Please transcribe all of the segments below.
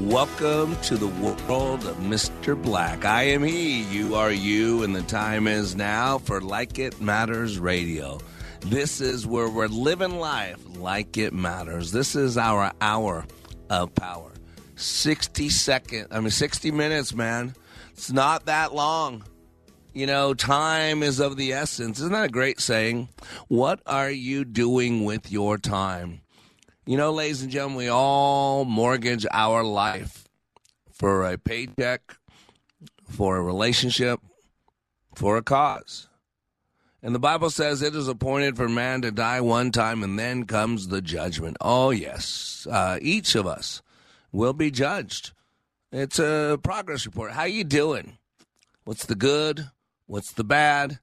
Welcome to the world of Mr. Black. I am he, you are you, and the time is now for Like It Matters Radio. This is where we're living life like it matters. This is our hour of power. 60 seconds, I mean, 60 minutes, man. It's not that long. You know, time is of the essence. Isn't that a great saying? What are you doing with your time? You know, ladies and gentlemen, we all mortgage our life for a paycheck, for a relationship, for a cause. And the Bible says it is appointed for man to die one time, and then comes the judgment. Oh, yes. Uh, each of us will be judged. It's a progress report. How you doing? What's the good? What's the bad?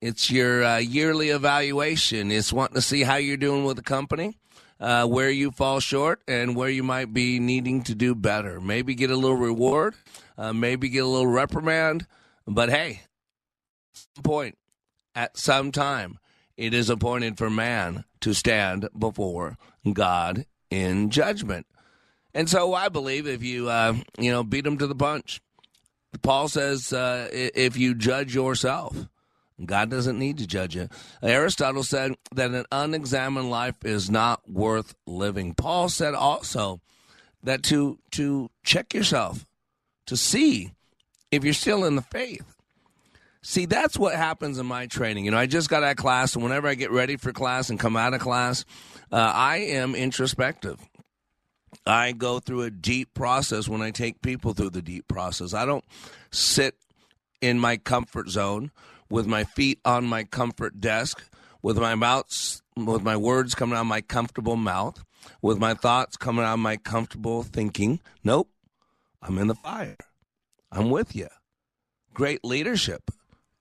It's your uh, yearly evaluation. It's wanting to see how you're doing with the company, uh, where you fall short, and where you might be needing to do better. Maybe get a little reward, uh, maybe get a little reprimand. But hey, point at some time, it is appointed for man to stand before God in judgment. And so I believe if you uh, you know beat them to the punch, Paul says uh, if you judge yourself, God doesn't need to judge you. Aristotle said that an unexamined life is not worth living. Paul said also that to to check yourself to see if you're still in the faith. See, that's what happens in my training. You know, I just got out of class, and whenever I get ready for class and come out of class, uh, I am introspective. I go through a deep process when I take people through the deep process. I don't sit in my comfort zone with my feet on my comfort desk, with my mouth, with my words coming out of my comfortable mouth, with my thoughts coming out of my comfortable thinking. Nope, I'm in the fire. I'm with you. Great leadership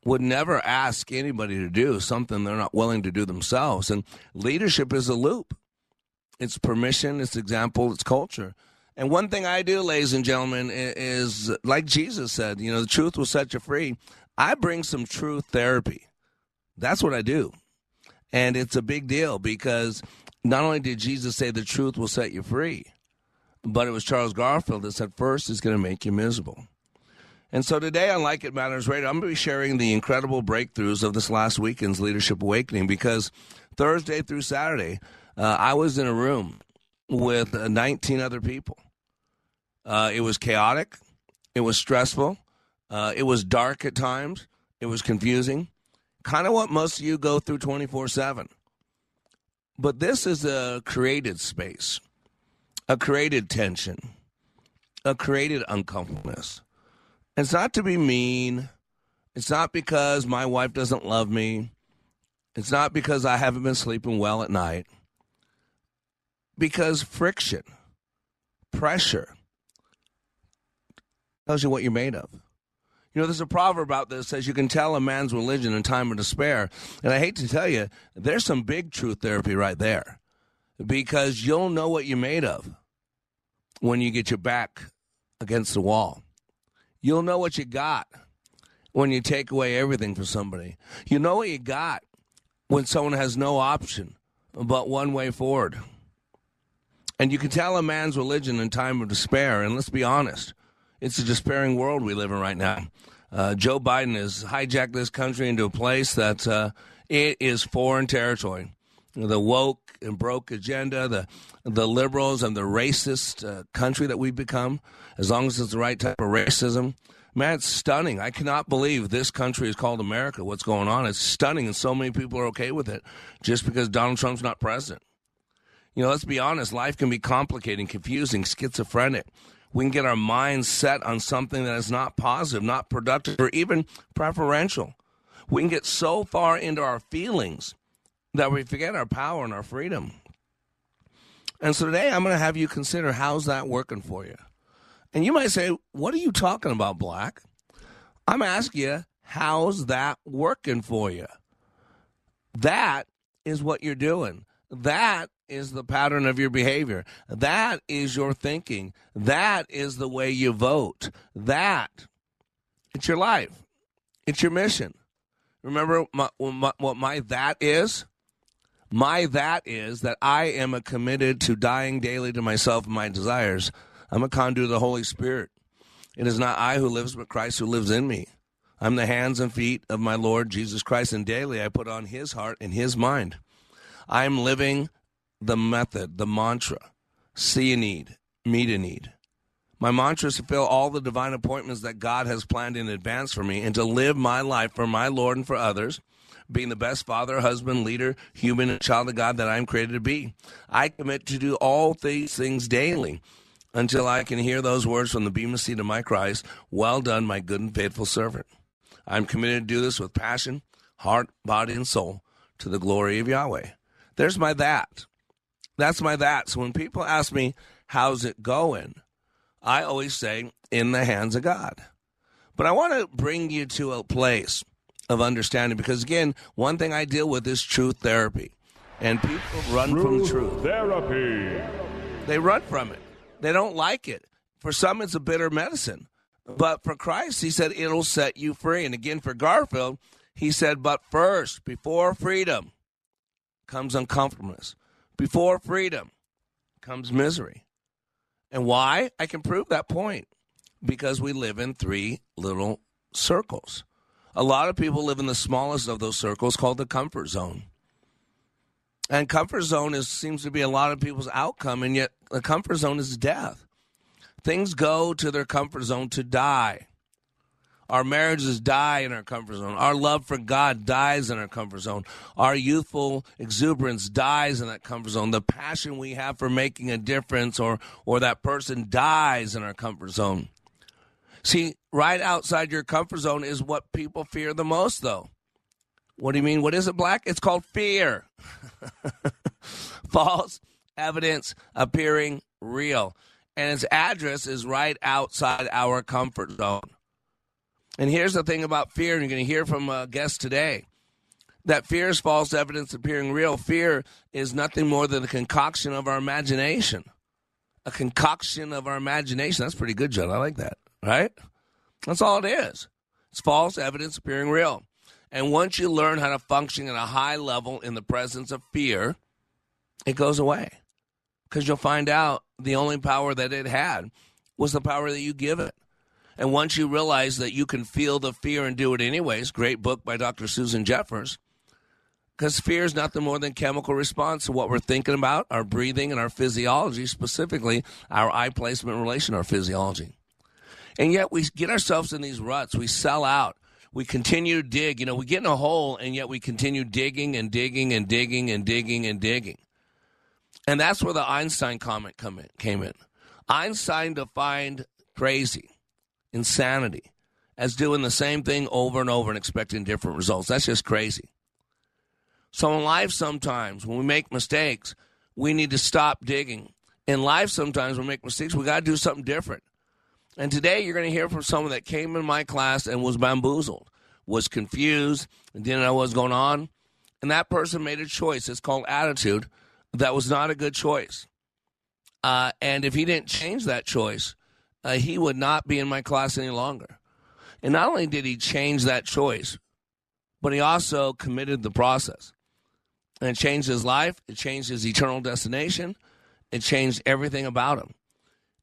would never ask anybody to do something they're not willing to do themselves. And leadership is a loop. It's permission, it's example, it's culture. And one thing I do, ladies and gentlemen, is like Jesus said, you know, the truth will set you free. I bring some true therapy. That's what I do. And it's a big deal because not only did Jesus say the truth will set you free, but it was Charles Garfield that said first is going to make you miserable. And so today on Like It Matters Radio, I'm going to be sharing the incredible breakthroughs of this last weekend's Leadership Awakening because Thursday through Saturday, uh, I was in a room with uh, 19 other people. Uh, it was chaotic, it was stressful, uh, it was dark at times, it was confusing, kind of what most of you go through 24 7. But this is a created space, a created tension, a created uncomfortableness. It's not to be mean. It's not because my wife doesn't love me. It's not because I haven't been sleeping well at night. Because friction, pressure, tells you what you're made of. You know, there's a proverb out there that says you can tell a man's religion in time of despair. And I hate to tell you, there's some big truth therapy right there. Because you'll know what you're made of when you get your back against the wall. You'll know what you got when you take away everything from somebody. You know what you got when someone has no option but one way forward. And you can tell a man's religion in time of despair. And let's be honest, it's a despairing world we live in right now. Uh, Joe Biden has hijacked this country into a place that uh, it is foreign territory. The woke and broke agenda, the the liberals and the racist uh, country that we've become, as long as it's the right type of racism, Man, it's stunning. I cannot believe this country is called America. What's going on? It's stunning, and so many people are okay with it just because Donald Trump's not president. You know, let's be honest, life can be complicated, confusing, schizophrenic. We can get our minds set on something that is not positive, not productive, or even preferential. We can get so far into our feelings that we forget our power and our freedom. And so today I'm going to have you consider how's that working for you? And you might say, What are you talking about, Black? I'm asking you, how's that working for you? That is what you're doing. That is the pattern of your behavior. That is your thinking. That is the way you vote. That, it's your life. It's your mission. Remember my, my, what my that is? My that is that I am a committed to dying daily to myself and my desires. I'm a conduit of the Holy Spirit. It is not I who lives, but Christ who lives in me. I'm the hands and feet of my Lord Jesus Christ, and daily I put on his heart and his mind. I'm living the method, the mantra see a need, meet a need. My mantra is to fill all the divine appointments that God has planned in advance for me and to live my life for my Lord and for others, being the best father, husband, leader, human, and child of God that I am created to be. I commit to do all these things daily until I can hear those words from the bema seat of my Christ Well done, my good and faithful servant. I'm committed to do this with passion, heart, body, and soul to the glory of Yahweh. There's my that. That's my that. So when people ask me, how's it going? I always say, in the hands of God. But I want to bring you to a place of understanding because, again, one thing I deal with is truth therapy. And people run truth from truth. Therapy. They run from it. They don't like it. For some, it's a bitter medicine. But for Christ, he said, it'll set you free. And again, for Garfield, he said, but first, before freedom comes uncomfortableness. Before freedom comes misery. And why? I can prove that point. Because we live in three little circles. A lot of people live in the smallest of those circles called the comfort zone. And comfort zone is seems to be a lot of people's outcome, and yet the comfort zone is death. Things go to their comfort zone to die. Our marriages die in our comfort zone. Our love for God dies in our comfort zone. Our youthful exuberance dies in that comfort zone. The passion we have for making a difference or, or that person dies in our comfort zone. See, right outside your comfort zone is what people fear the most, though. What do you mean? What is it, Black? It's called fear. False evidence appearing real. And its address is right outside our comfort zone. And here's the thing about fear, and you're going to hear from a guest today that fear is false evidence appearing real. Fear is nothing more than a concoction of our imagination. A concoction of our imagination. That's pretty good, John. I like that, right? That's all it is. It's false evidence appearing real. And once you learn how to function at a high level in the presence of fear, it goes away. Because you'll find out the only power that it had was the power that you give it. And once you realize that you can feel the fear and do it anyways, great book by Dr. Susan Jeffers, because fear is nothing more than chemical response to what we're thinking about, our breathing, and our physiology, specifically our eye placement relation, our physiology. And yet we get ourselves in these ruts. We sell out. We continue to dig. You know, we get in a hole, and yet we continue digging and digging and digging and digging and digging. And that's where the Einstein comment come in, came in. Einstein defined crazy insanity as doing the same thing over and over and expecting different results. That's just crazy. So in life, sometimes when we make mistakes, we need to stop digging. In life, sometimes when we make mistakes, we got to do something different. And today, you're going to hear from someone that came in my class and was bamboozled, was confused, and didn't know what was going on. And that person made a choice. It's called attitude. That was not a good choice. Uh, and if he didn't change that choice, uh, he would not be in my class any longer. And not only did he change that choice, but he also committed the process. And it changed his life, it changed his eternal destination, it changed everything about him.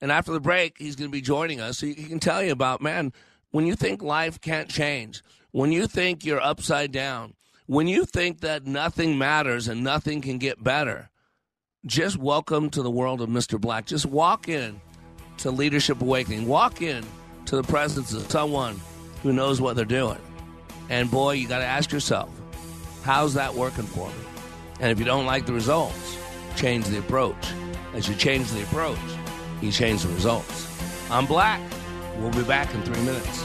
And after the break, he's going to be joining us so he can tell you about, man, when you think life can't change, when you think you're upside down, when you think that nothing matters and nothing can get better, just welcome to the world of Mr. Black. Just walk in to Leadership Awakening. Walk in to the presence of someone who knows what they're doing. And boy, you got to ask yourself, how's that working for me? And if you don't like the results, change the approach. As you change the approach, you change the results. I'm Black. We'll be back in three minutes.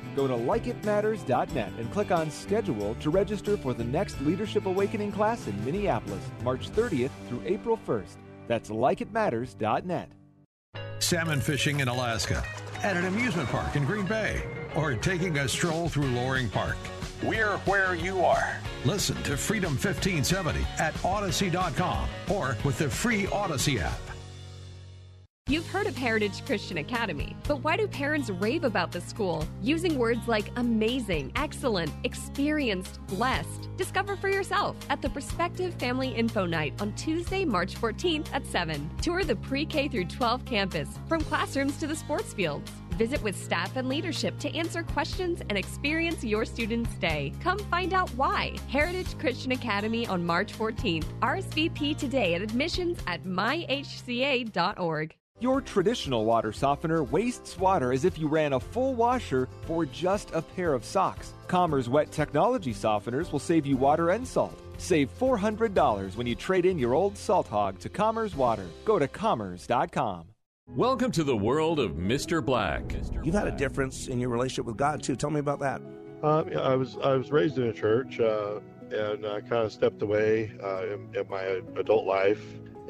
Go to likeitmatters.net and click on schedule to register for the next Leadership Awakening class in Minneapolis, March 30th through April 1st. That's likeitmatters.net. Salmon fishing in Alaska, at an amusement park in Green Bay, or taking a stroll through Loring Park. We're where you are. Listen to Freedom 1570 at Odyssey.com or with the free Odyssey app. You've heard of Heritage Christian Academy, but why do parents rave about the school? Using words like amazing, excellent, experienced, blessed. Discover for yourself at the Prospective Family Info Night on Tuesday, March 14th at 7. Tour the pre K through 12 campus, from classrooms to the sports fields. Visit with staff and leadership to answer questions and experience your students' day. Come find out why. Heritage Christian Academy on March 14th. RSVP today at admissions at myhca.org. Your traditional water softener wastes water as if you ran a full washer for just a pair of socks. Commerce Wet Technology softeners will save you water and salt. Save $400 when you trade in your old salt hog to Commerce Water. Go to commerce.com. Welcome to the world of Mr. Black. You've had a difference in your relationship with God too. Tell me about that. Um, I was I was raised in a church uh, and I kind of stepped away uh, in, in my adult life,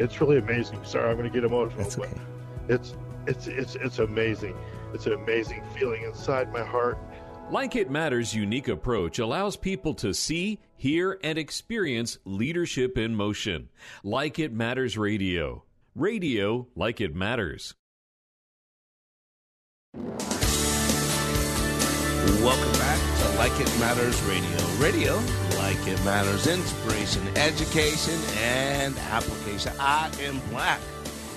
it's really amazing. Sorry, I'm going to get emotional. That's okay. It's it's it's it's amazing. It's an amazing feeling inside my heart. Like It Matters' unique approach allows people to see, hear, and experience leadership in motion. Like It Matters Radio. Radio like it matters. Welcome back to Like It Matters Radio. Radio, like it matters, inspiration, education, and application. I am Black,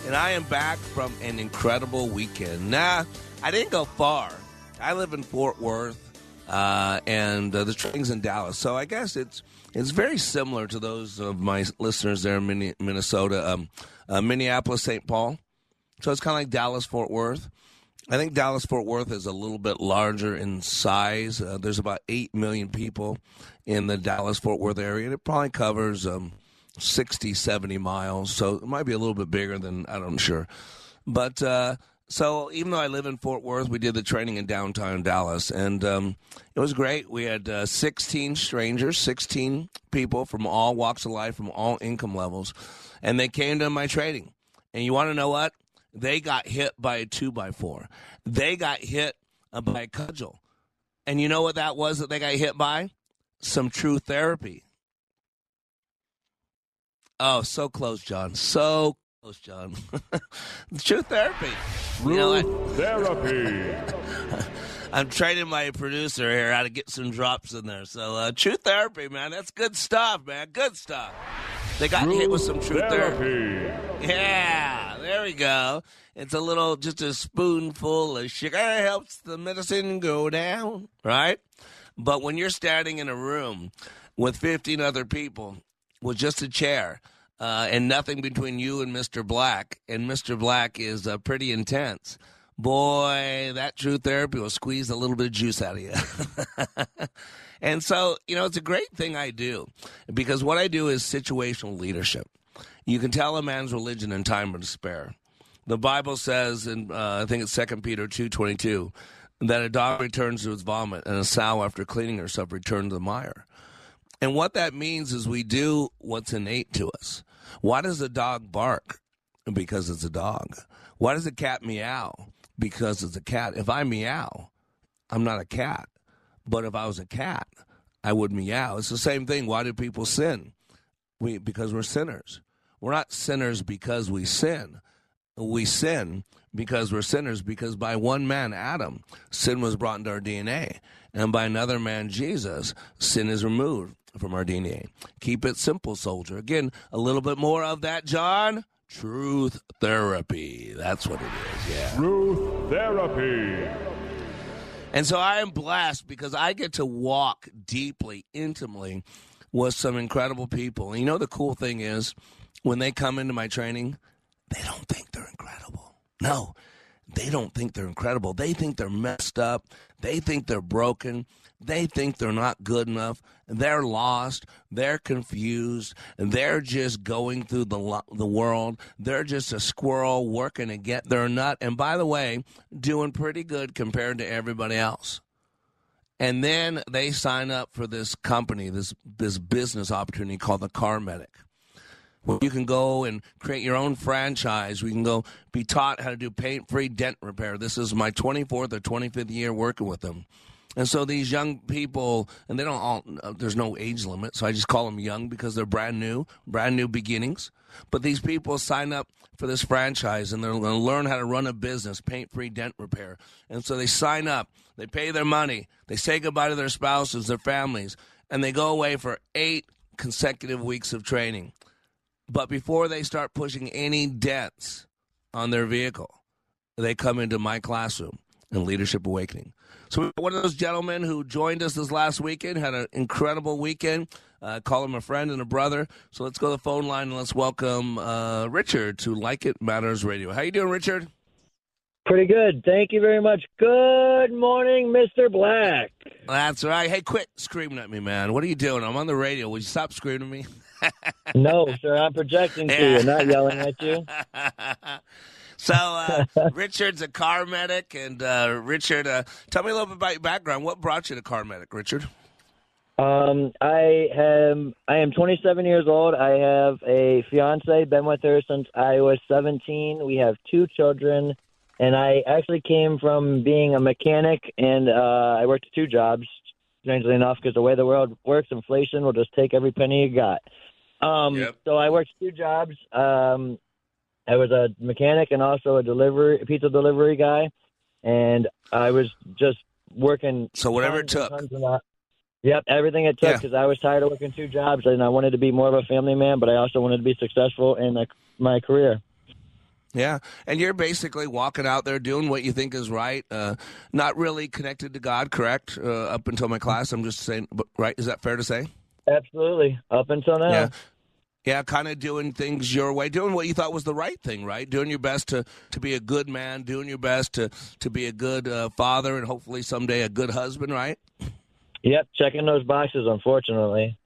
and I am back from an incredible weekend. Now, I didn't go far. I live in Fort Worth, uh, and uh, the training's in Dallas, so I guess it's it's very similar to those of my listeners there in Minnesota, um, uh, Minneapolis, St. Paul. So it's kind of like Dallas, Fort Worth. I think Dallas Fort Worth is a little bit larger in size. Uh, there's about 8 million people in the Dallas Fort Worth area, and it probably covers um, 60, 70 miles. So it might be a little bit bigger than, I'm sure. But uh, so even though I live in Fort Worth, we did the training in downtown Dallas, and um, it was great. We had uh, 16 strangers, 16 people from all walks of life, from all income levels, and they came to my training. And you want to know what? They got hit by a two by four. They got hit by a cudgel. And you know what that was that they got hit by? Some true therapy. Oh, so close, John. So close, John. true therapy. True You know, I- therapy. I'm training my producer here how to get some drops in there. So, uh, true therapy, man. That's good stuff, man. Good stuff. They got hit with some true therapy. Yeah, there we go. It's a little, just a spoonful of sugar helps the medicine go down, right? But when you're standing in a room with 15 other people with just a chair uh, and nothing between you and Mr. Black, and Mr. Black is uh, pretty intense, boy, that true therapy will squeeze a little bit of juice out of you. and so, you know, it's a great thing I do because what I do is situational leadership. You can tell a man's religion in time of despair. The Bible says, in uh, I think it's Second Peter two twenty two, that a dog returns to its vomit, and a sow, after cleaning herself, returns to the mire. And what that means is we do what's innate to us. Why does a dog bark? Because it's a dog. Why does a cat meow? Because it's a cat. If I meow, I'm not a cat. But if I was a cat, I would meow. It's the same thing. Why do people sin? We because we're sinners. We're not sinners because we sin. We sin because we're sinners because by one man Adam sin was brought into our DNA and by another man Jesus sin is removed from our DNA. Keep it simple soldier. Again, a little bit more of that John truth therapy. That's what it is. Yeah. Truth therapy. And so I am blessed because I get to walk deeply, intimately with some incredible people. And you know, the cool thing is when they come into my training, they don't think they're incredible. No, they don't think they're incredible. They think they're messed up. They think they're broken. They think they're not good enough. They're lost. They're confused. They're just going through the the world. They're just a squirrel working to get their nut. And by the way, doing pretty good compared to everybody else. And then they sign up for this company, this this business opportunity called the Car Medic where you can go and create your own franchise. We can go be taught how to do paint free dent repair. This is my 24th or 25th year working with them. And so these young people, and they don't all, uh, there's no age limit, so I just call them young because they're brand new, brand new beginnings. But these people sign up for this franchise and they're going to learn how to run a business, paint free dent repair. And so they sign up, they pay their money, they say goodbye to their spouses, their families, and they go away for eight consecutive weeks of training. But before they start pushing any dents on their vehicle, they come into my classroom in Leadership Awakening. So one of those gentlemen who joined us this last weekend had an incredible weekend. Uh, call him a friend and a brother. So let's go to the phone line and let's welcome uh, Richard to Like It Matters Radio. How you doing, Richard? Pretty good. Thank you very much. Good morning, Mr. Black. That's right. Hey, quit screaming at me, man. What are you doing? I'm on the radio. Would you stop screaming at me? No, sir, I'm projecting to you, not yelling at you. So, uh, Richard's a car medic, and uh, Richard, uh, tell me a little bit about your background. What brought you to car medic, Richard? Um, I am I am 27 years old. I have a fiance. Been with her since I was 17. We have two children, and I actually came from being a mechanic, and uh, I worked two jobs. Strangely enough, because the way the world works, inflation will just take every penny you got. Um, So I worked two jobs. Um, I was a mechanic and also a delivery pizza delivery guy, and I was just working. So whatever it took. tons and lot- Yep, everything it took Yeah. because I was tired of working two jobs and I wanted to be more of a family man, but I also wanted to be successful in like, my career. Yeah, and you're basically walking out there doing what you think is right, uh, not really connected to God, correct? Uh, up until my class, I'm just saying, right? Is that fair to say? Absolutely, up until now. Yeah. Yeah, kind of doing things your way, doing what you thought was the right thing, right? Doing your best to, to be a good man, doing your best to, to be a good uh, father, and hopefully someday a good husband, right? Yep, checking those boxes. Unfortunately,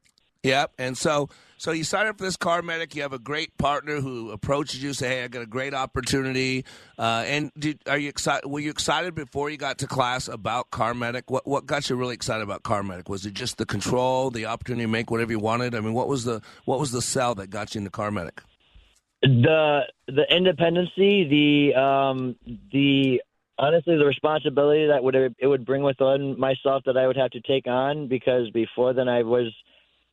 Yep. And so, so you sign up for this car medic. You have a great partner who approaches you, say, "Hey, I got a great opportunity." Uh, and did, are you excited? Were you excited before you got to class about car medic? What what got you really excited about car medic? Was it just the control, the opportunity to make whatever you wanted? I mean, what was the what was the sell that got you into car medic? The the independency, the um, the honestly the responsibility that would it would bring within myself that I would have to take on because before then I was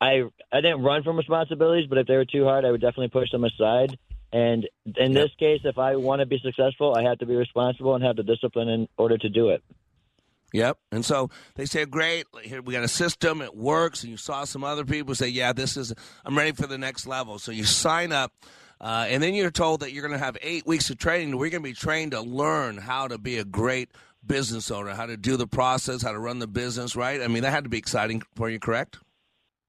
I I didn't run from responsibilities, but if they were too hard, I would definitely push them aside. And in this case, if I want to be successful, I have to be responsible and have the discipline in order to do it. Yep. And so they say, great, here we got a system, it works. And you saw some other people say, yeah, this is, I'm ready for the next level. So you sign up. Uh, and then you're told that you're going to have eight weeks of training. We're going to be trained to learn how to be a great business owner, how to do the process, how to run the business, right? I mean, that had to be exciting for you, correct?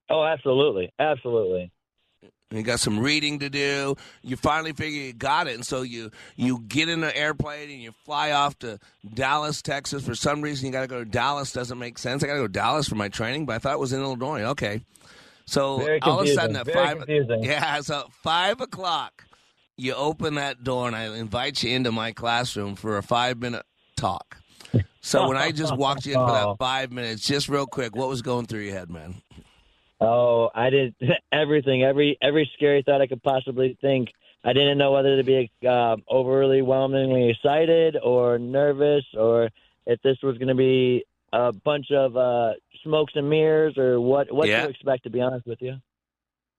Oh, absolutely. Absolutely. You got some reading to do. You finally figure you got it, and so you you get in an airplane and you fly off to Dallas, Texas. For some reason, you got to go to Dallas. Doesn't make sense. I got to go to Dallas for my training, but I thought it was in Illinois. Okay, so all of a sudden at Very five, confusing. yeah, so five o'clock, you open that door, and I invite you into my classroom for a five minute talk. So when I just walked you in for that five minutes, just real quick, what was going through your head, man? Oh, I did everything, every every scary thought I could possibly think. I didn't know whether to be uh, overly whelmingly excited or nervous, or if this was going to be a bunch of uh, smokes and mirrors, or what what Yeah. to expect. To be honest with you.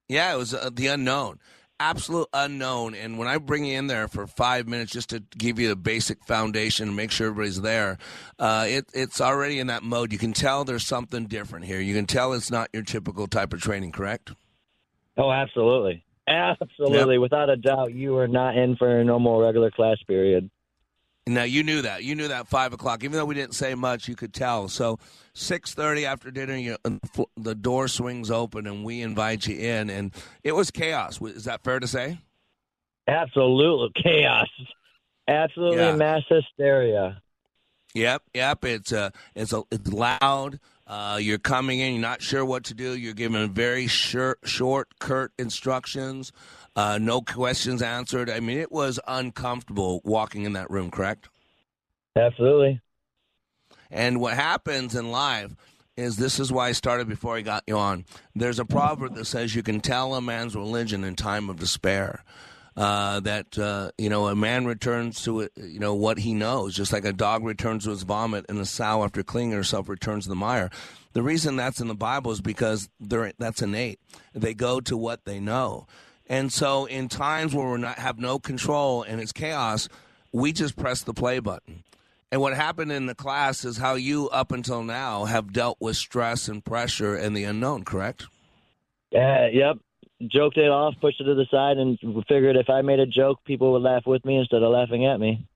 Yeah, it was uh, the unknown, absolute unknown. And when I bring you in there for five minutes just to give you the basic foundation and make sure everybody's there, uh, it, it's already in that mode. You can tell there's something different here. You can tell it's not your typical type of training, correct? Oh, absolutely, absolutely, without a doubt, you are not in for a normal regular class period. Now you knew that. You knew that five o'clock. Even though we didn't say much, you could tell. So six thirty after dinner, you, the door swings open and we invite you in, and it was chaos. Is that fair to say? Absolute chaos, absolutely Yeah. mass hysteria. Yep, yep. It's uh, it's a, it's loud. Uh, you're coming in. You're not sure what to do. You're given very short, short, curt instructions. Uh, no questions answered. I mean, it was uncomfortable walking in that room. Correct. Absolutely. And what happens in life is this is why I started before I got you on. There's a proverb that says you can tell a man's religion in time of despair. Uh, that uh, you know a man returns to you know what he knows, just like a dog returns to his vomit, and a sow after cleaning herself returns to the mire. The reason that's in the Bible is because they're, that's innate. They go to what they know, and so in times where we have no control and it's chaos, we just press the play button. And what happened in the class is how you, up until now, have dealt with stress and pressure and the unknown, correct? Yeah, yep. Joked it off, pushed it to the side, and figured if I made a joke, people would laugh with me instead of laughing at me.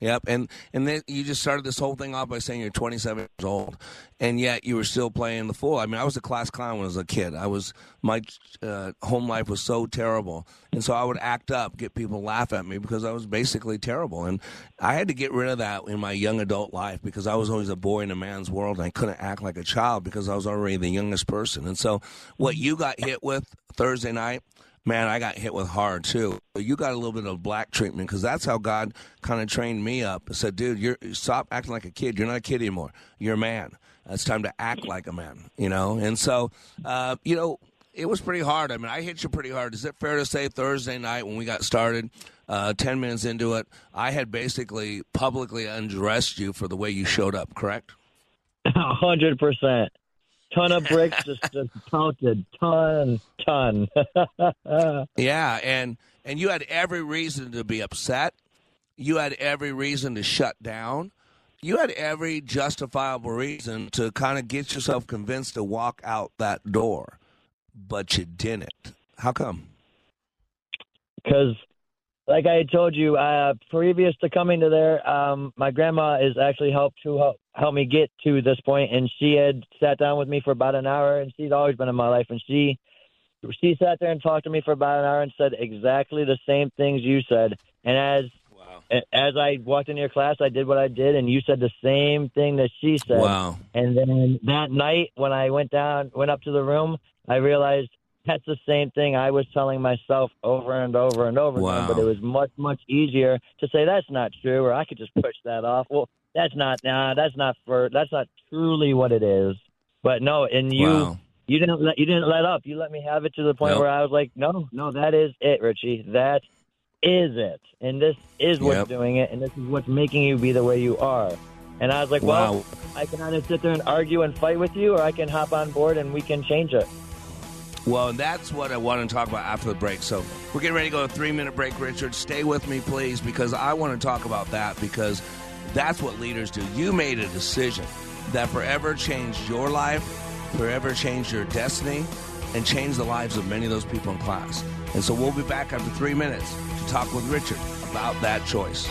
Yep. And and then you just started this whole thing off by saying you're 27 years old, and yet you were still playing the fool. I mean, I was a class clown when I was a kid. I was my uh, home life was so terrible, and so I would act up, get people laugh at me because I was basically terrible, and I had to get rid of that in my young adult life because I was always a boy in a man's world, and I couldn't act like a child because I was already the youngest person. And so, what you got hit with Thursday night man, I got hit with hard too. You got a little bit of black treatment because that's how God kind of trained me up. Said, dude, you're stop acting like a kid. You're not a kid anymore. You're a man. It's time to act like a man. You know. And so, uh, you know, it was pretty hard. I mean, I hit you pretty hard. Is it fair to say Thursday night when we got started? Uh, Ten minutes into it, I had basically publicly undressed you for the way you showed up. Correct? A hundred percent. Ton of bricks, just, just counted. Ton, ton. Yeah, and and you had every reason to be upset. You had every reason to shut down. You had every justifiable reason to kind of get yourself convinced to walk out that door, but you didn't. How come? Because, like I had told you, uh, previous to coming to there, um, my grandma has actually helped to help, help me get to this point, and she had sat down with me for about an hour, and she's always been in my life, and she she sat there and talked to me for about an hour and said exactly the same things you said, and as wow. as I walked into your class, I did what I did, and you said the same thing that she said. Wow. And then that night, when I went down, went up to the room, I realized that's the same thing I was telling myself over and over and over Wow. again. But it was much, much easier to say that's not true, or I could just push that off. Well, that's not, nah, that's not for, that's not truly what it is. But no, and you, Wow. you didn't let you didn't let up. You let me have it to the point Nope. where I was like, no, no, that is it, Richie. That is it, and this is what's Yep. doing it, and this is what's making you be the way you are. And I was like, Wow. well, I can either sit there and argue and fight with you, or I can hop on board and we can change it. Well, that's what I want to talk about after the break. So we're getting ready to go to a three minute break, Richard. Stay with me, please, because I want to talk about that because that's what leaders do. You made a decision that forever changed your life, forever changed your destiny, and changed the lives of many of those people in class. And so we'll be back after three minutes to talk with Richard about that choice.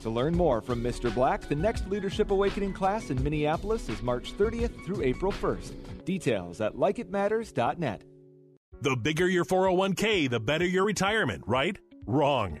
To learn more from Mr. Black, the next Leadership Awakening class in Minneapolis is March 30th through April 1st. Details at likeitmatters.net. The bigger your 401k, the better your retirement, right? Wrong.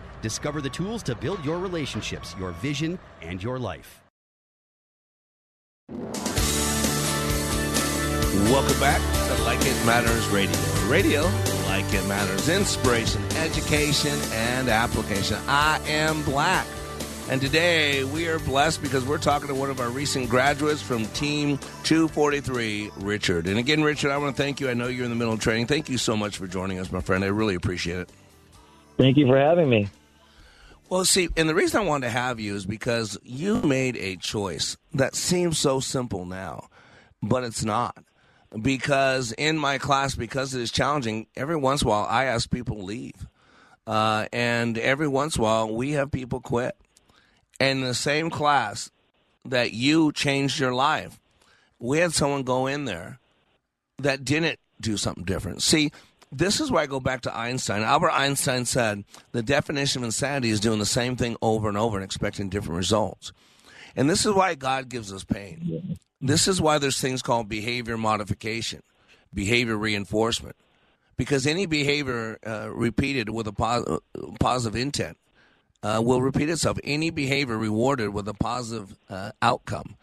Discover the tools to build your relationships, your vision, and your life. Welcome back to Like It Matters Radio. Radio, like it matters, inspiration, education, and application. I am Black. And today we are blessed because we're talking to one of our recent graduates from Team 243, Richard. And again, Richard, I want to thank you. I know you're in the middle of training. Thank you so much for joining us, my friend. I really appreciate it. Thank you for having me. Well, see, and the reason I wanted to have you is because you made a choice that seems so simple now, but it's not. Because in my class, because it is challenging, every once in a while I ask people to leave. Uh, and every once in a while we have people quit. And in the same class that you changed your life, we had someone go in there that didn't do something different. See, this is where I go back to Einstein. Albert Einstein said the definition of insanity is doing the same thing over and over and expecting different results. And this is why God gives us pain. This is why there's things called behavior modification, behavior reinforcement. Because any behavior uh, repeated with a pos- positive intent uh, will repeat itself. Any behavior rewarded with a positive uh, outcome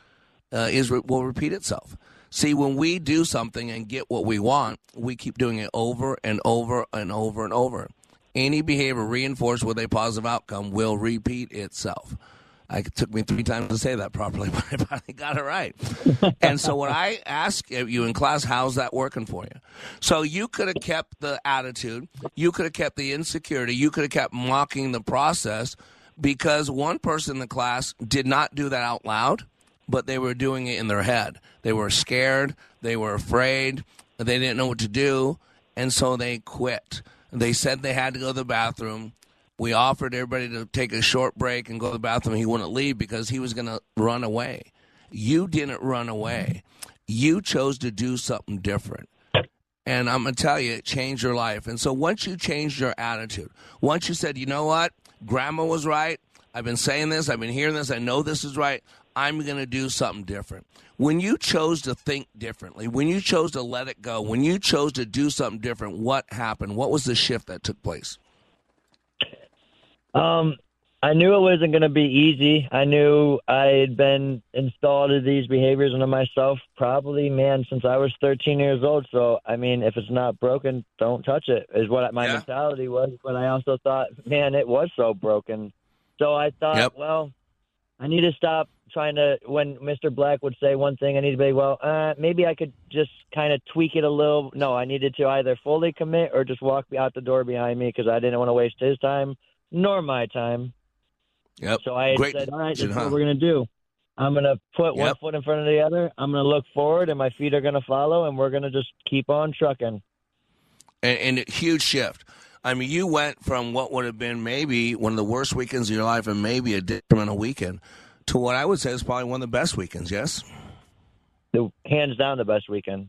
uh, is will repeat itself. See, when we do something and get what we want, we keep doing it over and over and over and over. Any behavior reinforced with a positive outcome will repeat itself. I, it took me three times to say that properly, but I finally got it right. and so when I ask you in class, how's that working for you? So you could have kept the attitude, you could have kept the insecurity, you could have kept mocking the process because one person in the class did not do that out loud, but they were doing it in their head. They were scared, they were afraid, they didn't know what to do, and so they quit. They said they had to go to the bathroom. We offered everybody to take a short break and go to the bathroom. He wouldn't leave because he was going to run away. You didn't run away. You chose to do something different. And I'm going to tell you, it changed your life. And so once you changed your attitude, once you said, you know what, grandma was right. I've been saying this, I've been hearing this, I know this is right. I'm going to do something different. When you chose to think differently, when you chose to let it go, when you chose to do something different, what happened? What was the shift that took place? Um, I knew it wasn't going to be easy. I knew I had been installed in these behaviors into myself probably, man, since I was 13 years old. So, I mean, if it's not broken, don't touch it, is what my yeah. mentality was. But I also thought, man, it was so broken. So I thought, yep. well, I need to stop trying to, when Mr. Black would say one thing, I need to be, well, uh, maybe I could just kind of tweak it a little. No, I needed to either fully commit or just walk out the door behind me because I didn't want to waste his time nor my time. Yep. So I Great said, all right, that's huh? what we're going to do. I'm going to put yep. one foot in front of the other. I'm going to look forward, and my feet are going to follow, and we're going to just keep on trucking. And, and a huge shift. I mean, you went from what would have been maybe one of the worst weekends of your life and maybe a detrimental weekend to what I would say is probably one of the best weekends, yes? The, hands down the best weekend.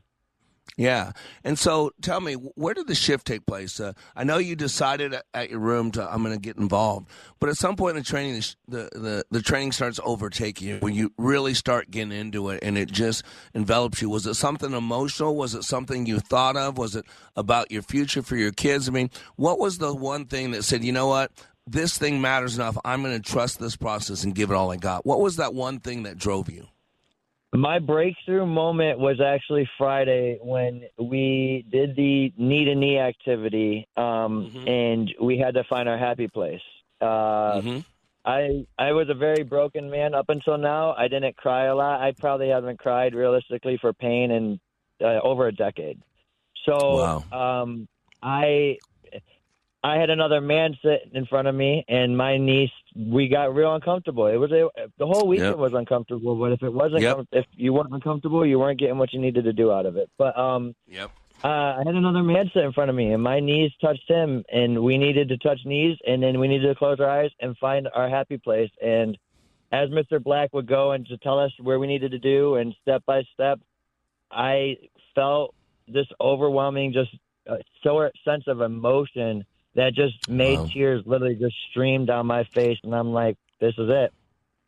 Yeah. And so tell me, where did the shift take place? Uh, I know you decided at your room to, I'm going to get involved, but at some point in the training, the, the, the training starts overtaking you when you really start getting into it and it just envelops you. Was it something emotional? Was it something you thought of? Was it about your future for your kids? I mean, what was the one thing that said, you know what? This thing matters enough. I'm going to trust this process and give it all I got. What was that one thing that drove you? My breakthrough moment was actually Friday when we did the knee to knee activity, um, mm-hmm. and we had to find our happy place. Uh, mm-hmm. I I was a very broken man up until now. I didn't cry a lot. I probably haven't cried realistically for pain in uh, over a decade. So wow. um, I I had another man sit in front of me, and my niece. We got real uncomfortable. It was a, the whole weekend yep. was uncomfortable. But if it wasn't, yep. if you weren't uncomfortable, you weren't getting what you needed to do out of it. But um, yep. Uh, I had another man sit in front of me, and my knees touched him, and we needed to touch knees, and then we needed to close our eyes and find our happy place. And as Mr. Black would go and to tell us where we needed to do, and step by step, I felt this overwhelming, just uh, so sense of emotion that just made wow. tears literally just stream down my face, and I'm like, this is it.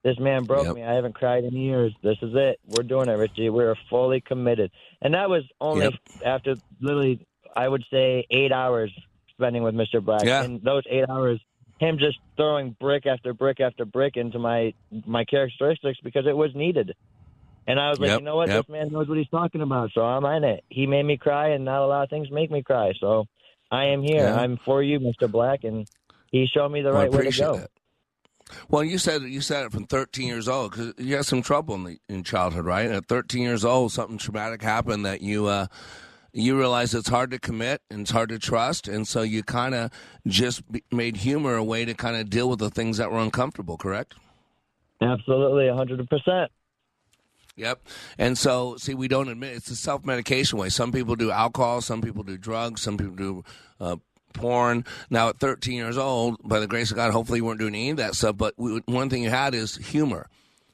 This man broke yep. me. I haven't cried in years. This is it. We're doing it, Richie. We're fully committed. And that was only yep. after literally, I would say, eight hours spending with Mr. Black. Yeah. And those eight hours, him just throwing brick after brick after brick into my my characteristics because it was needed. And I was like, yep. you know what? This man knows what he's talking about, so I'm in it. He made me cry, and not a lot of things make me cry. So I am here. Yeah. I'm for you, Mr. Black, and he showed me the well, right way to go. That. Well, you said you said it from 13 years old because you had some trouble in, the, in childhood, right? At 13 years old, something traumatic happened that you uh, you realize it's hard to commit and it's hard to trust, and so you kind of just made humor a way to kind of deal with the things that were uncomfortable. Correct? Absolutely, 100 percent. Yep. And so, see, we don't admit it's a self medication way. Some people do alcohol, some people do drugs, some people do uh, porn. Now, at 13 years old, by the grace of God, hopefully you weren't doing any of that stuff. But we, one thing you had is humor.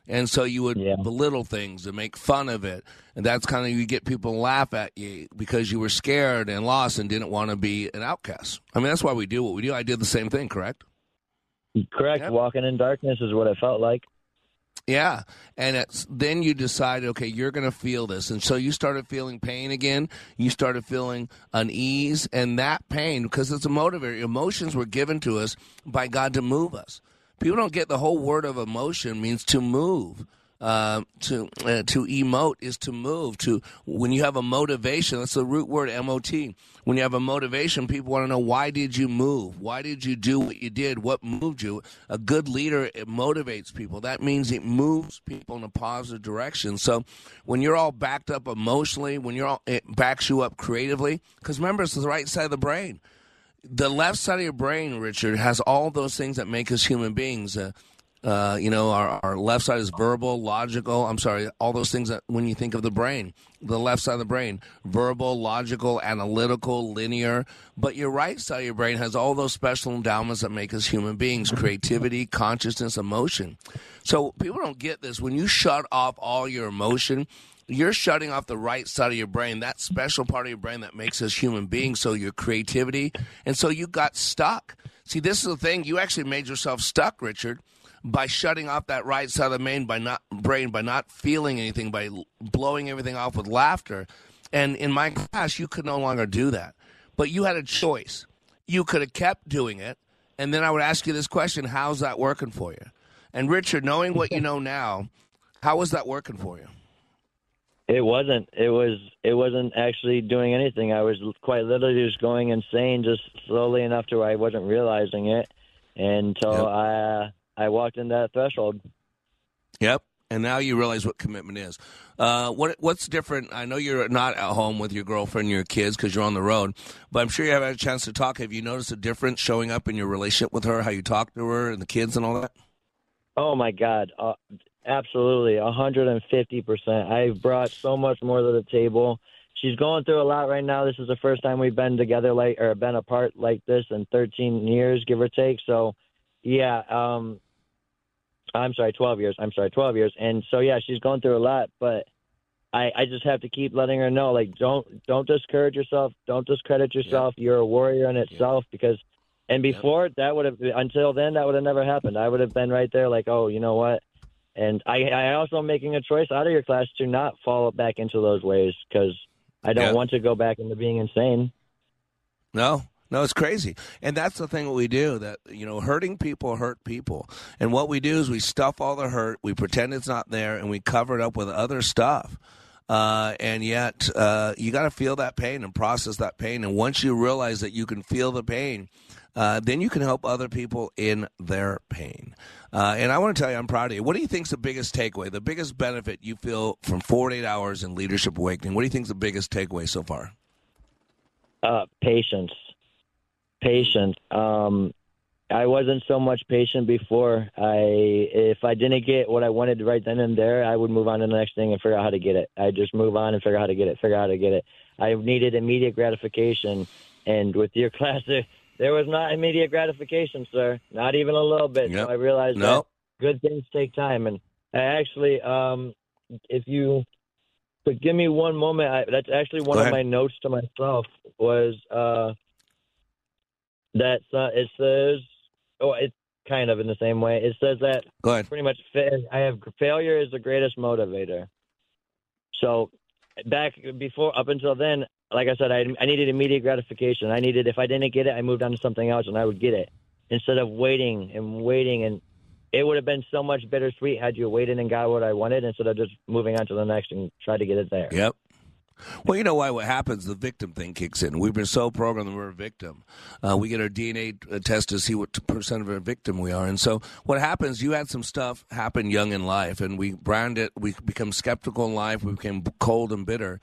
And so you would yeah. belittle things and make fun of it. And that's kind of, you get people to laugh at you because you were scared and lost and didn't want to be an outcast. I mean, that's why we do what we do. I did the same thing, correct? Correct. Yep. Walking in darkness is what it felt like. Yeah, and then you decide, okay, you're going to feel this, and so you started feeling pain again. You started feeling unease, and that pain, because it's a motivator. Emotions were given to us by God to move us. People don't get the whole word of emotion means to move. Uh, to uh, to emote is to move. To when you have a motivation, that's the root word M O T. When you have a motivation, people want to know why did you move? Why did you do what you did? What moved you? A good leader it motivates people. That means it moves people in a positive direction. So when you're all backed up emotionally, when you're all it backs you up creatively, because remember it's the right side of the brain. The left side of your brain, Richard, has all those things that make us human beings. Uh, uh, you know, our, our left side is verbal, logical. I'm sorry, all those things that when you think of the brain, the left side of the brain, verbal, logical, analytical, linear. But your right side of your brain has all those special endowments that make us human beings creativity, consciousness, emotion. So people don't get this. When you shut off all your emotion, you're shutting off the right side of your brain, that special part of your brain that makes us human beings. So your creativity. And so you got stuck. See, this is the thing. You actually made yourself stuck, Richard by shutting off that right side of the main by not brain by not feeling anything by blowing everything off with laughter and in my class you could no longer do that but you had a choice you could have kept doing it and then i would ask you this question how's that working for you and richard knowing what you know now how was that working for you It wasn't. It was. It wasn't actually doing anything. I was quite literally just going insane, just slowly enough to where I wasn't realizing it until I uh, I walked in that threshold. Yep. And now you realize what commitment is. Uh, what what's different? I know you're not at home with your girlfriend and your kids because you're on the road, but I'm sure you have had a chance to talk. Have you noticed a difference showing up in your relationship with her? How you talk to her and the kids and all that? Oh my God, uh, absolutely, hundred and fifty percent. I've brought so much more to the table. She's going through a lot right now. This is the first time we've been together like or been apart like this in 13 years, give or take. So, yeah, um, I'm sorry, 12 years. I'm sorry, 12 years. And so yeah, she's going through a lot, but I I just have to keep letting her know like don't don't discourage yourself, don't discredit yourself. You're a warrior in itself because and before that would have until then that would have never happened. I would have been right there like, "Oh, you know what?" And I I also am making a choice out of your class to not fall back into those ways cuz I don't want to go back into being insane. No, no, it's crazy, and that's the thing that we do. That you know, hurting people hurt people, and what we do is we stuff all the hurt, we pretend it's not there, and we cover it up with other stuff. Uh, and yet, uh, you got to feel that pain and process that pain. And once you realize that you can feel the pain, uh, then you can help other people in their pain. Uh, and I want to tell you, I'm proud of you. What do you think's the biggest takeaway, the biggest benefit you feel from 48 hours in Leadership Awakening? What do you think's the biggest takeaway so far? Uh, patience, patience. Um, I wasn't so much patient before. I if I didn't get what I wanted right then and there, I would move on to the next thing and figure out how to get it. I just move on and figure out how to get it, figure out how to get it. I needed immediate gratification, and with your class, there, there was not immediate gratification, sir. Not even a little bit. Yep. So I realized Nope. that good things take time, and I actually, um, if you but give me one moment. I, that's actually one Go of ahead. my notes to myself was uh, that uh, it says, oh, it's kind of in the same way. It says that Go ahead. pretty much fa- I have failure is the greatest motivator. So back before up until then, like I said, I, I needed immediate gratification. I needed if I didn't get it, I moved on to something else and I would get it instead of waiting and waiting and it would have been so much bittersweet had you waited and got what I wanted instead of just moving on to the next and try to get it there. Yep. Well, you know why? What happens? The victim thing kicks in. We've been so programmed that we're a victim. Uh, we get our DNA test to see what percent of a victim we are. And so, what happens? You had some stuff happen young in life, and we brand it. We become skeptical in life. We became cold and bitter.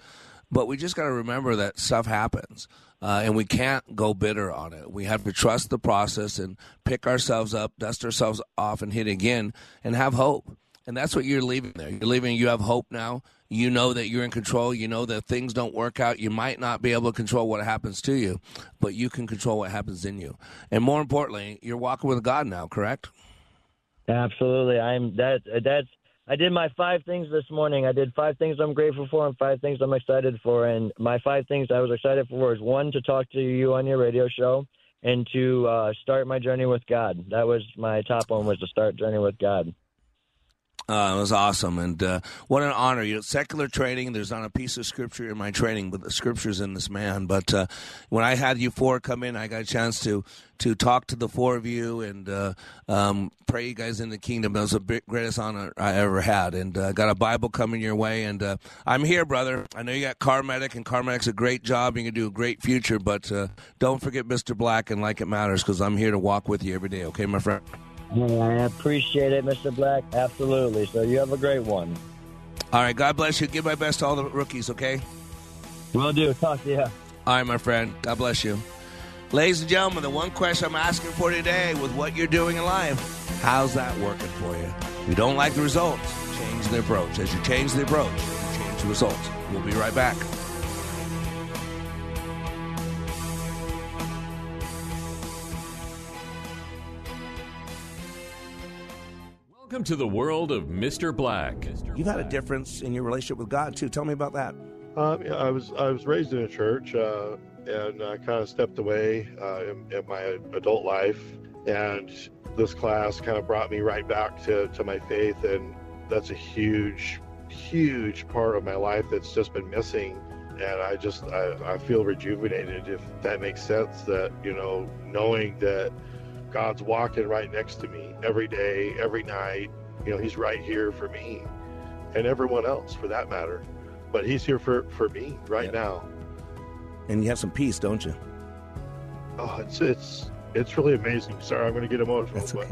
But we just got to remember that stuff happens, uh, and we can't go bitter on it. We have to trust the process and pick ourselves up, dust ourselves off, and hit again, and have hope. And that's what you're leaving there. You're leaving. You have hope now. You know that you're in control. You know that things don't work out. You might not be able to control what happens to you, but you can control what happens in you. And more importantly, you're walking with God now. Correct? Absolutely. I'm that that's I did my five things this morning. I did five things I'm grateful for and five things I'm excited for. And my five things I was excited for was one to talk to you on your radio show and to uh, start my journey with God. That was my top one was to start journey with God. Uh, it was awesome, and uh, what an honor! You know, secular training. There's not a piece of scripture in my training, but the scripture's in this man. But uh, when I had you four come in, I got a chance to to talk to the four of you and uh, um, pray you guys in the kingdom. It was the greatest honor I ever had, and uh, got a Bible coming your way. And uh, I'm here, brother. I know you got Carmedic, and Carmedic's a great job. You can do a great future, but don't forget Mr. Black and like it matters because I'm here to walk with you every day. Okay, my friend. I appreciate it, Mr. Black. Absolutely. So you have a great one. All right. God bless you. Give my best to all the rookies, okay? Will do. Talk to you. All right, my friend. God bless you. Ladies and gentlemen, the one question I'm asking for today with what you're doing in life, how's that working for you? If you don't like the results, change the approach. As you change the approach, you change the results. We'll be right back. Welcome to the world of Mr. Black. You've had a difference in your relationship with God too. Tell me about that. Um, yeah, I was I was raised in a church uh, and I kind of stepped away uh, in, in, my adult life, and this class kind of brought me right back to, to my faith, and that's a huge, huge part of my life that's just been missing. And I just I, I feel rejuvenated, if that makes sense. That you know, knowing that God's walking right next to me every day, every night. You know, He's right here for me and everyone else for that matter. But He's here for, for me right now. And you have some peace, don't you? Oh, it's it's it's really amazing. Sorry, I'm going to get emotional, That's okay.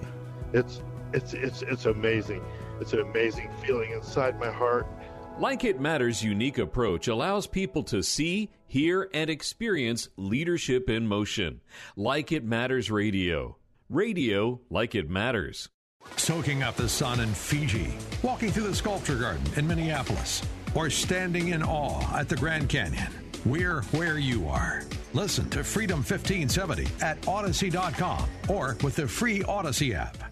but it's it's it's it's amazing. It's an amazing feeling inside my heart. Like It Matters' unique approach allows people to see, hear, and experience leadership in motion. Like It Matters Radio Radio like it matters. Soaking up the sun in Fiji, walking through the sculpture garden in Minneapolis, or standing in awe at the Grand Canyon. We're where you are. Listen to Freedom 1570 at Audacy.com or with the free Audacy app.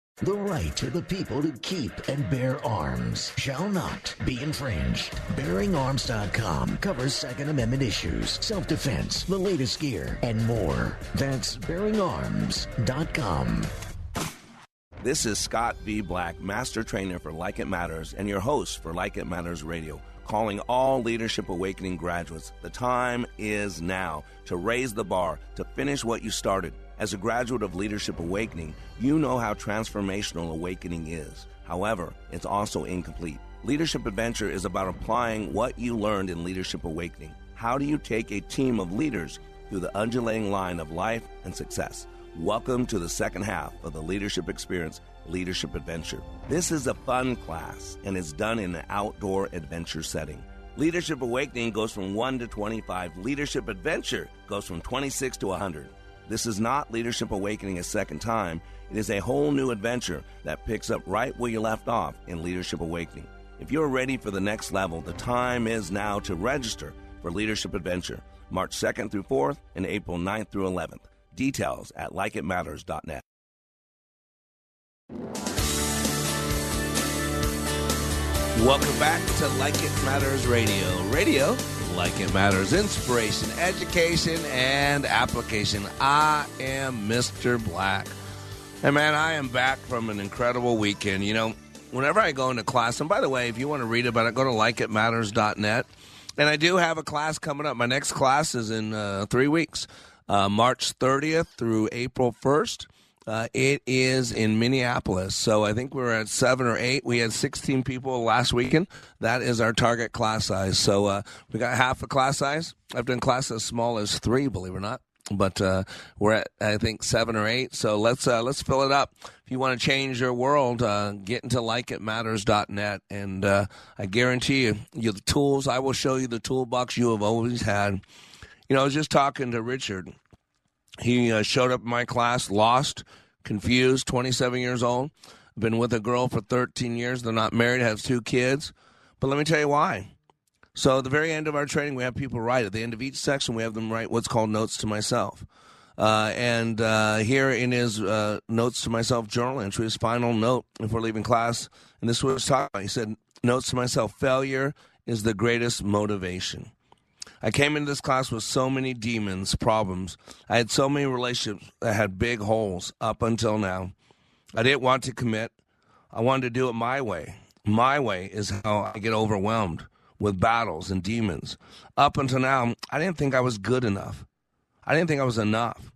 The right of the people to keep and bear arms shall not be infringed. BearingArms.com covers Second Amendment issues, self defense, the latest gear, and more. That's BearingArms.com. This is Scott V. Black, Master Trainer for Like It Matters, and your host for Like It Matters Radio, calling all Leadership Awakening graduates. The time is now to raise the bar, to finish what you started. As a graduate of Leadership Awakening, you know how transformational awakening is. However, it's also incomplete. Leadership Adventure is about applying what you learned in Leadership Awakening. How do you take a team of leaders through the undulating line of life and success? Welcome to the second half of the Leadership Experience Leadership Adventure. This is a fun class and is done in an outdoor adventure setting. Leadership Awakening goes from 1 to 25. Leadership Adventure goes from 26 to 100. This is not Leadership Awakening a second time. It is a whole new adventure that picks up right where you left off in Leadership Awakening. If you're ready for the next level, the time is now to register for Leadership Adventure, March 2nd through 4th and April 9th through 11th. Details at likeitmatters.net. Welcome back to Like It Matters Radio. Radio like it matters. Inspiration, education, and application. I am Mr. Black. And man, I am back from an incredible weekend. You know, whenever I go into class, and by the way, if you want to read about it, go to likeitmatters.net. And I do have a class coming up. My next class is in uh, three weeks, uh, March 30th through April 1st. Uh, it is in Minneapolis. So I think we are at seven or eight. We had 16 people last weekend. That is our target class size. So uh, we got half a class size. I've done classes as small as three, believe it or not. But uh, we're at I think seven or eight. So let's uh, let's fill it up. If you want to change your world, uh, get into likeitmatters.net, and uh, I guarantee you, you the tools. I will show you the toolbox you have always had. You know, I was just talking to Richard he uh, showed up in my class, lost, confused, 27 years old, been with a girl for 13 years. They're not married, have two kids. But let me tell you why. So at the very end of our training, we have people write. At the end of each section, we have them write what's called notes to myself. Uh, and uh, here in his uh, notes to myself journal entry, his final note before leaving class, and this was talking about. He said, "Notes to myself: Failure is the greatest motivation." I came into this class with so many demons, problems. I had so many relationships that had big holes up until now. I didn't want to commit. I wanted to do it my way. My way is how I get overwhelmed with battles and demons. Up until now, I didn't think I was good enough. I didn't think I was enough.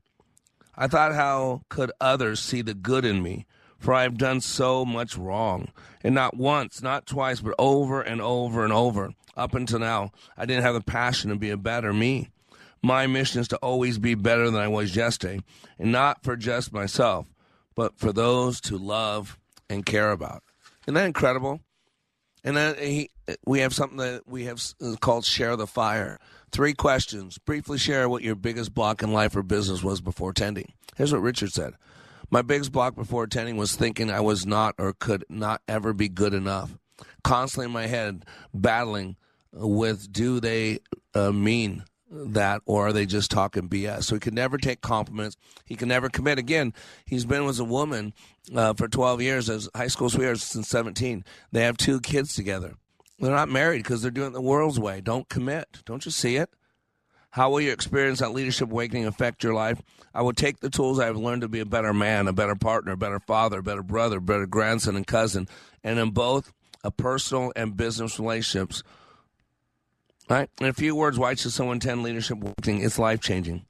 I thought, how could others see the good in me? For I have done so much wrong. And not once, not twice, but over and over and over. Up until now, I didn't have the passion to be a better me. My mission is to always be better than I was yesterday, and not for just myself, but for those to love and care about. Isn't that incredible? And then he, we have something that we have called Share the Fire. Three questions. Briefly share what your biggest block in life or business was before attending. Here's what Richard said My biggest block before attending was thinking I was not or could not ever be good enough. Constantly in my head, battling with do they uh, mean that or are they just talking BS? So he could never take compliments. He can never commit. Again, he's been with a woman uh, for 12 years as high school sweethearts since 17. They have two kids together. They're not married because they're doing it the world's way. Don't commit. Don't you see it? How will your experience at Leadership Awakening affect your life? I will take the tools I've learned to be a better man, a better partner, a better father, a better brother, a better grandson and cousin, and in both a personal and business relationships. Right? In a few words, why should someone attend Leadership Awakening? It's life changing.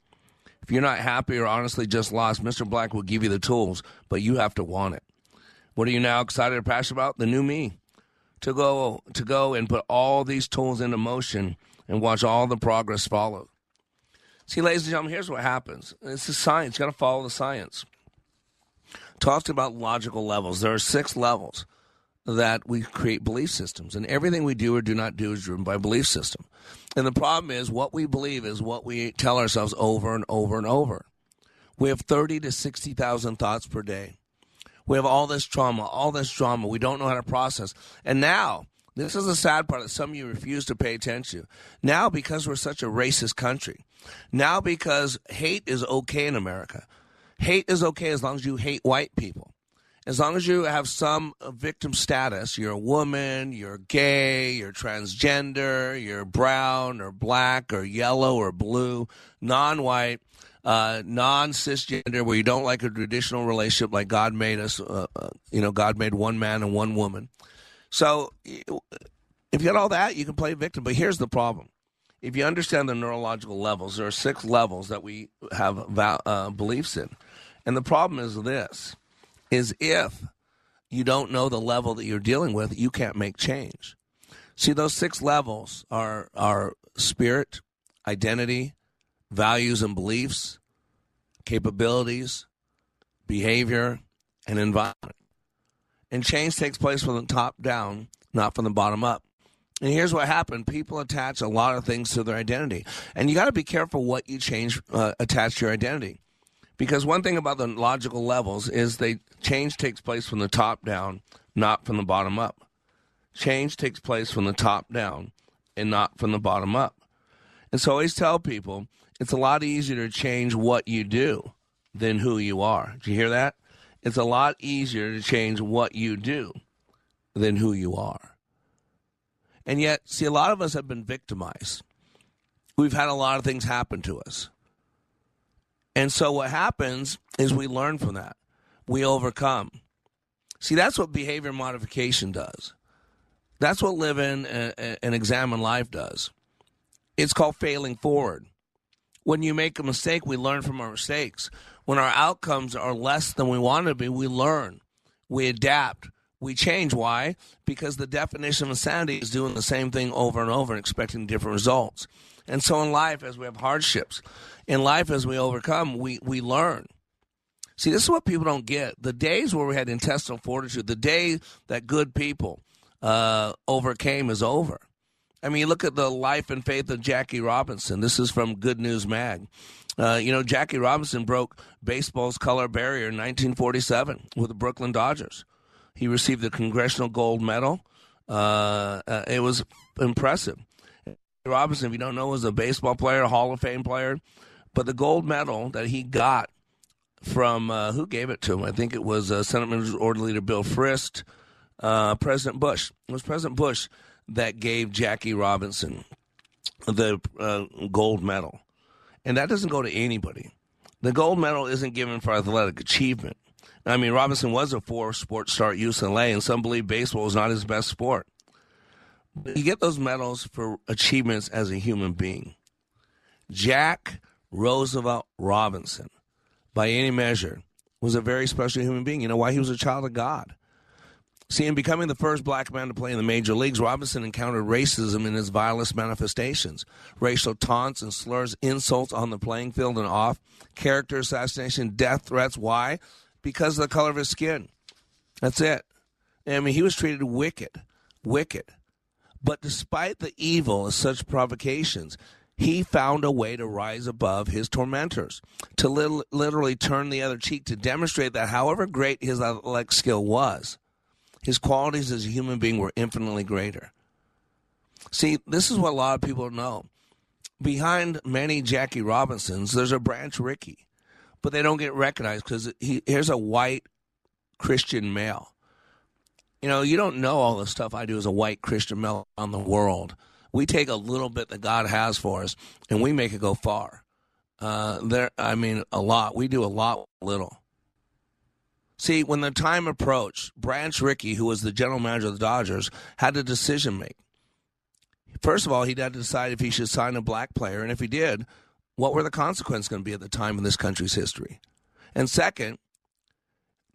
If you're not happy or honestly just lost, Mr. Black will give you the tools, but you have to want it. What are you now excited or passionate about? The new me. To go to go and put all these tools into motion and watch all the progress follow. See, ladies and gentlemen, here's what happens. It's the science. You got to follow the science. Talks about logical levels. There are six levels that we create belief systems, and everything we do or do not do is driven by belief system. And the problem is, what we believe is what we tell ourselves over and over and over. We have thirty to sixty thousand thoughts per day. We have all this trauma, all this drama. We don't know how to process. And now, this is the sad part that some of you refuse to pay attention to. Now, because we're such a racist country, now because hate is okay in America, hate is okay as long as you hate white people as long as you have some victim status, you're a woman, you're gay, you're transgender, you're brown or black or yellow or blue, non white, uh, non cisgender, where you don't like a traditional relationship like God made us, uh, uh, you know, God made one man and one woman. So if you got all that, you can play victim. But here's the problem. If you understand the neurological levels, there are six levels that we have uh, beliefs in. And the problem is this is if you don't know the level that you're dealing with, you can't make change. See, those six levels are, are spirit, identity, values and beliefs, capabilities, behavior, and environment. And change takes place from the top down, not from the bottom up. And here's what happened people attach a lot of things to their identity. And you got to be careful what you change, uh, attach to your identity. Because one thing about the logical levels is they change takes place from the top down, not from the bottom up. Change takes place from the top down and not from the bottom up. And so I always tell people it's a lot easier to change what you do than who you are. Do you hear that? It's a lot easier to change what you do than who you are. And yet, see, a lot of us have been victimized. We've had a lot of things happen to us. And so what happens is we learn from that. We overcome. See, that's what behavior modification does. That's what live in and examine life does. It's called failing forward. When you make a mistake, we learn from our mistakes. When our outcomes are less than we want to be, we learn, we adapt, we change. Why? Because the definition of insanity is doing the same thing over and over and expecting different results. And so in life, as we have hardships, in life as we overcome, we, we learn. See, this is what people don't get. The days where we had intestinal fortitude, the day that good people uh, overcame is over. I mean, look at the life and faith of Jackie Robinson. This is from Good News Mag. Uh, you know, Jackie Robinson broke baseball's color barrier in 1947 with the Brooklyn Dodgers. He received the Congressional Gold Medal. Uh, uh, it was impressive. Robinson, if you don't know, was a baseball player, a Hall of Fame player. But the gold medal that he got from uh, who gave it to him? I think it was uh, Senate Majority Leader Bill Frist, uh, President Bush. It was President Bush that gave Jackie Robinson the uh, gold medal, and that doesn't go to anybody. The gold medal isn't given for athletic achievement. I mean, Robinson was a four-sport star at UCLA, and some believe baseball was not his best sport. You get those medals for achievements as a human being. Jack Roosevelt Robinson, by any measure, was a very special human being. You know why? He was a child of God. See, in becoming the first black man to play in the major leagues, Robinson encountered racism in its vilest manifestations racial taunts and slurs, insults on the playing field and off, character assassination, death threats. Why? Because of the color of his skin. That's it. I mean, he was treated wicked, wicked. But despite the evil of such provocations, he found a way to rise above his tormentors, to li- literally turn the other cheek, to demonstrate that however great his athletic skill was, his qualities as a human being were infinitely greater. See, this is what a lot of people know. Behind many Jackie Robinsons, there's a Branch Rickey, but they don't get recognized because he, here's a white Christian male. You know, you don't know all the stuff I do as a white Christian male on the world we take a little bit that God has for us and we make it go far. Uh, there, I mean, a lot. We do a lot little. See, when the time approached, Branch Rickey, who was the general manager of the Dodgers, had a decision make. First of all, he had to decide if he should sign a black player, and if he did, what were the consequences going to be at the time in this country's history? And second,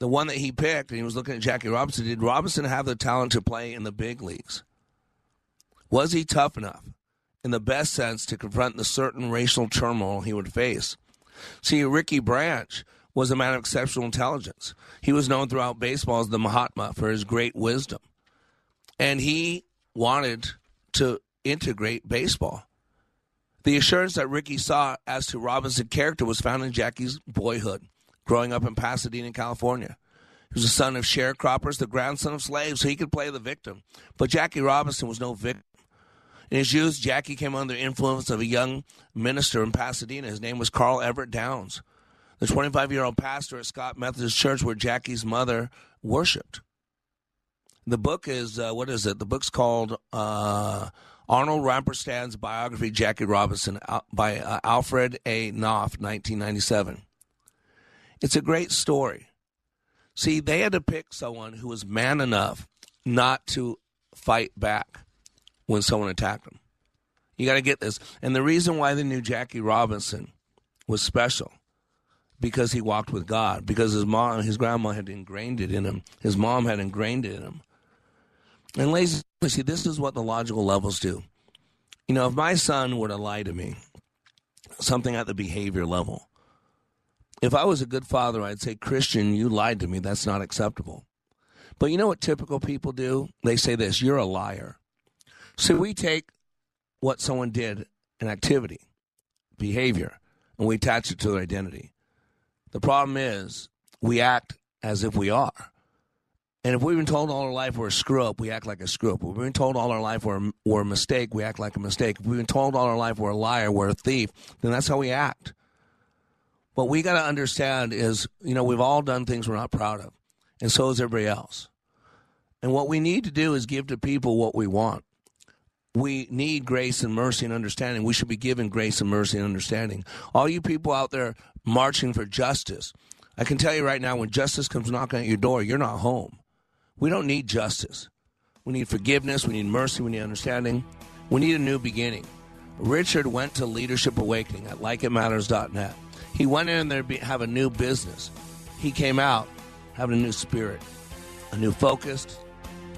the one that he picked, and he was looking at Jackie Robinson, did Robinson have the talent to play in the big leagues? Was he tough enough, in the best sense, to confront the certain racial turmoil he would face? See, Rickey Branch was a man of exceptional intelligence. He was known throughout baseball as the Mahatma for his great wisdom. And he wanted to integrate baseball. The assurance that Rickey saw as to Robinson's character was found in Jackie's boyhood, growing up in Pasadena, California. He was the son of sharecroppers, the grandson of slaves, so he could play the victim. But Jackie Robinson was no victim. In his youth, Jackie came under the influence of a young minister in Pasadena. His name was Carl Everett Downs, the 25 year old pastor at Scott Methodist Church where Jackie's mother worshiped. The book is, uh, what is it? The book's called uh, Arnold Rampersad's biography, Jackie Robinson, by uh, Alfred A. Knopf, 1997. It's a great story. See, they had to pick someone who was man enough not to fight back when someone attacked him. You got to get this. And the reason why they knew Jackie Robinson was special because he walked with God, because his mom, his grandma had ingrained it in him. His mom had ingrained it in him. And ladies, see, this is what the logical levels do. You know, if my son were to lie to me, something at the behavior level, if I was a good father, I'd say, Christian, you lied to me. That's not acceptable. But you know what typical people do? They say this you're a liar. So we take what someone did, an activity, behavior, and we attach it to their identity. The problem is we act as if we are. And if we've been told all our life we're a screw up, we act like a screw up. If we've been told all our life we're, we're a mistake, we act like a mistake. If we've been told all our life we're a liar, we're a thief, then that's how we act. What we got to understand is, you know, we've all done things we're not proud of, and so is everybody else. And what we need to do is give to people what we want we need grace and mercy and understanding. We should be given grace and mercy and understanding. All you people out there marching for justice, I can tell you right now, when justice comes knocking at your door, you're not home. We don't need justice. We need forgiveness. We need mercy. We need understanding. We need a new beginning. Richard went to Leadership Awakening at likeitmatters.net. He went in there to have a new business. He came out having a new spirit, a new focus,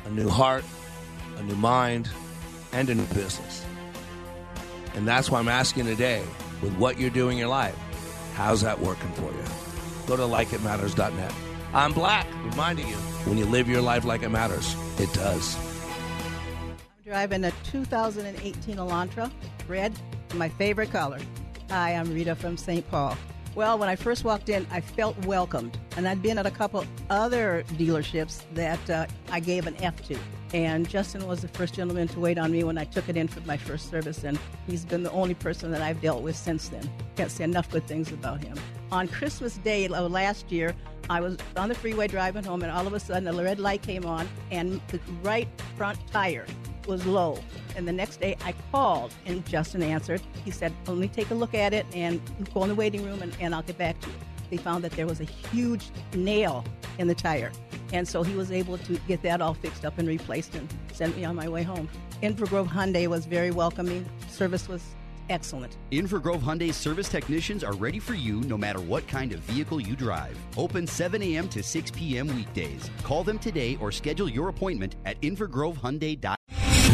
a new heart, a new mind and a new business. And that's why I'm asking today, with what you're doing in your life, how's that working for you? Go to likeitmatters.net. I'm Black, reminding you, when you live your life like it matters, it does. I'm driving a 2018 Elantra, red, my favorite color. Hi, I'm Rita from St. Paul. Well, when I first walked in, I felt welcomed. And I'd been at a couple other dealerships that uh, I gave an F to. And Justin was the first gentleman to wait on me when I took it in for my first service. And he's been the only person that I've dealt with since then. Can't say enough good things about him. On Christmas Day of last year, I was on the freeway driving home, and all of a sudden, a red light came on, and the right front tire was low. And the next day I called and Justin answered. He said, me take a look at it and go in the waiting room and, and I'll get back to you. They found that there was a huge nail in the tire. And so he was able to get that all fixed up and replaced and sent me on my way home. Inver Grove Hyundai was very welcoming. Service was excellent. Inver Grove Hyundai service technicians are ready for you no matter what kind of vehicle you drive. Open 7 a.m. to 6 p.m. weekdays. Call them today or schedule your appointment at invergrovehyundai.com.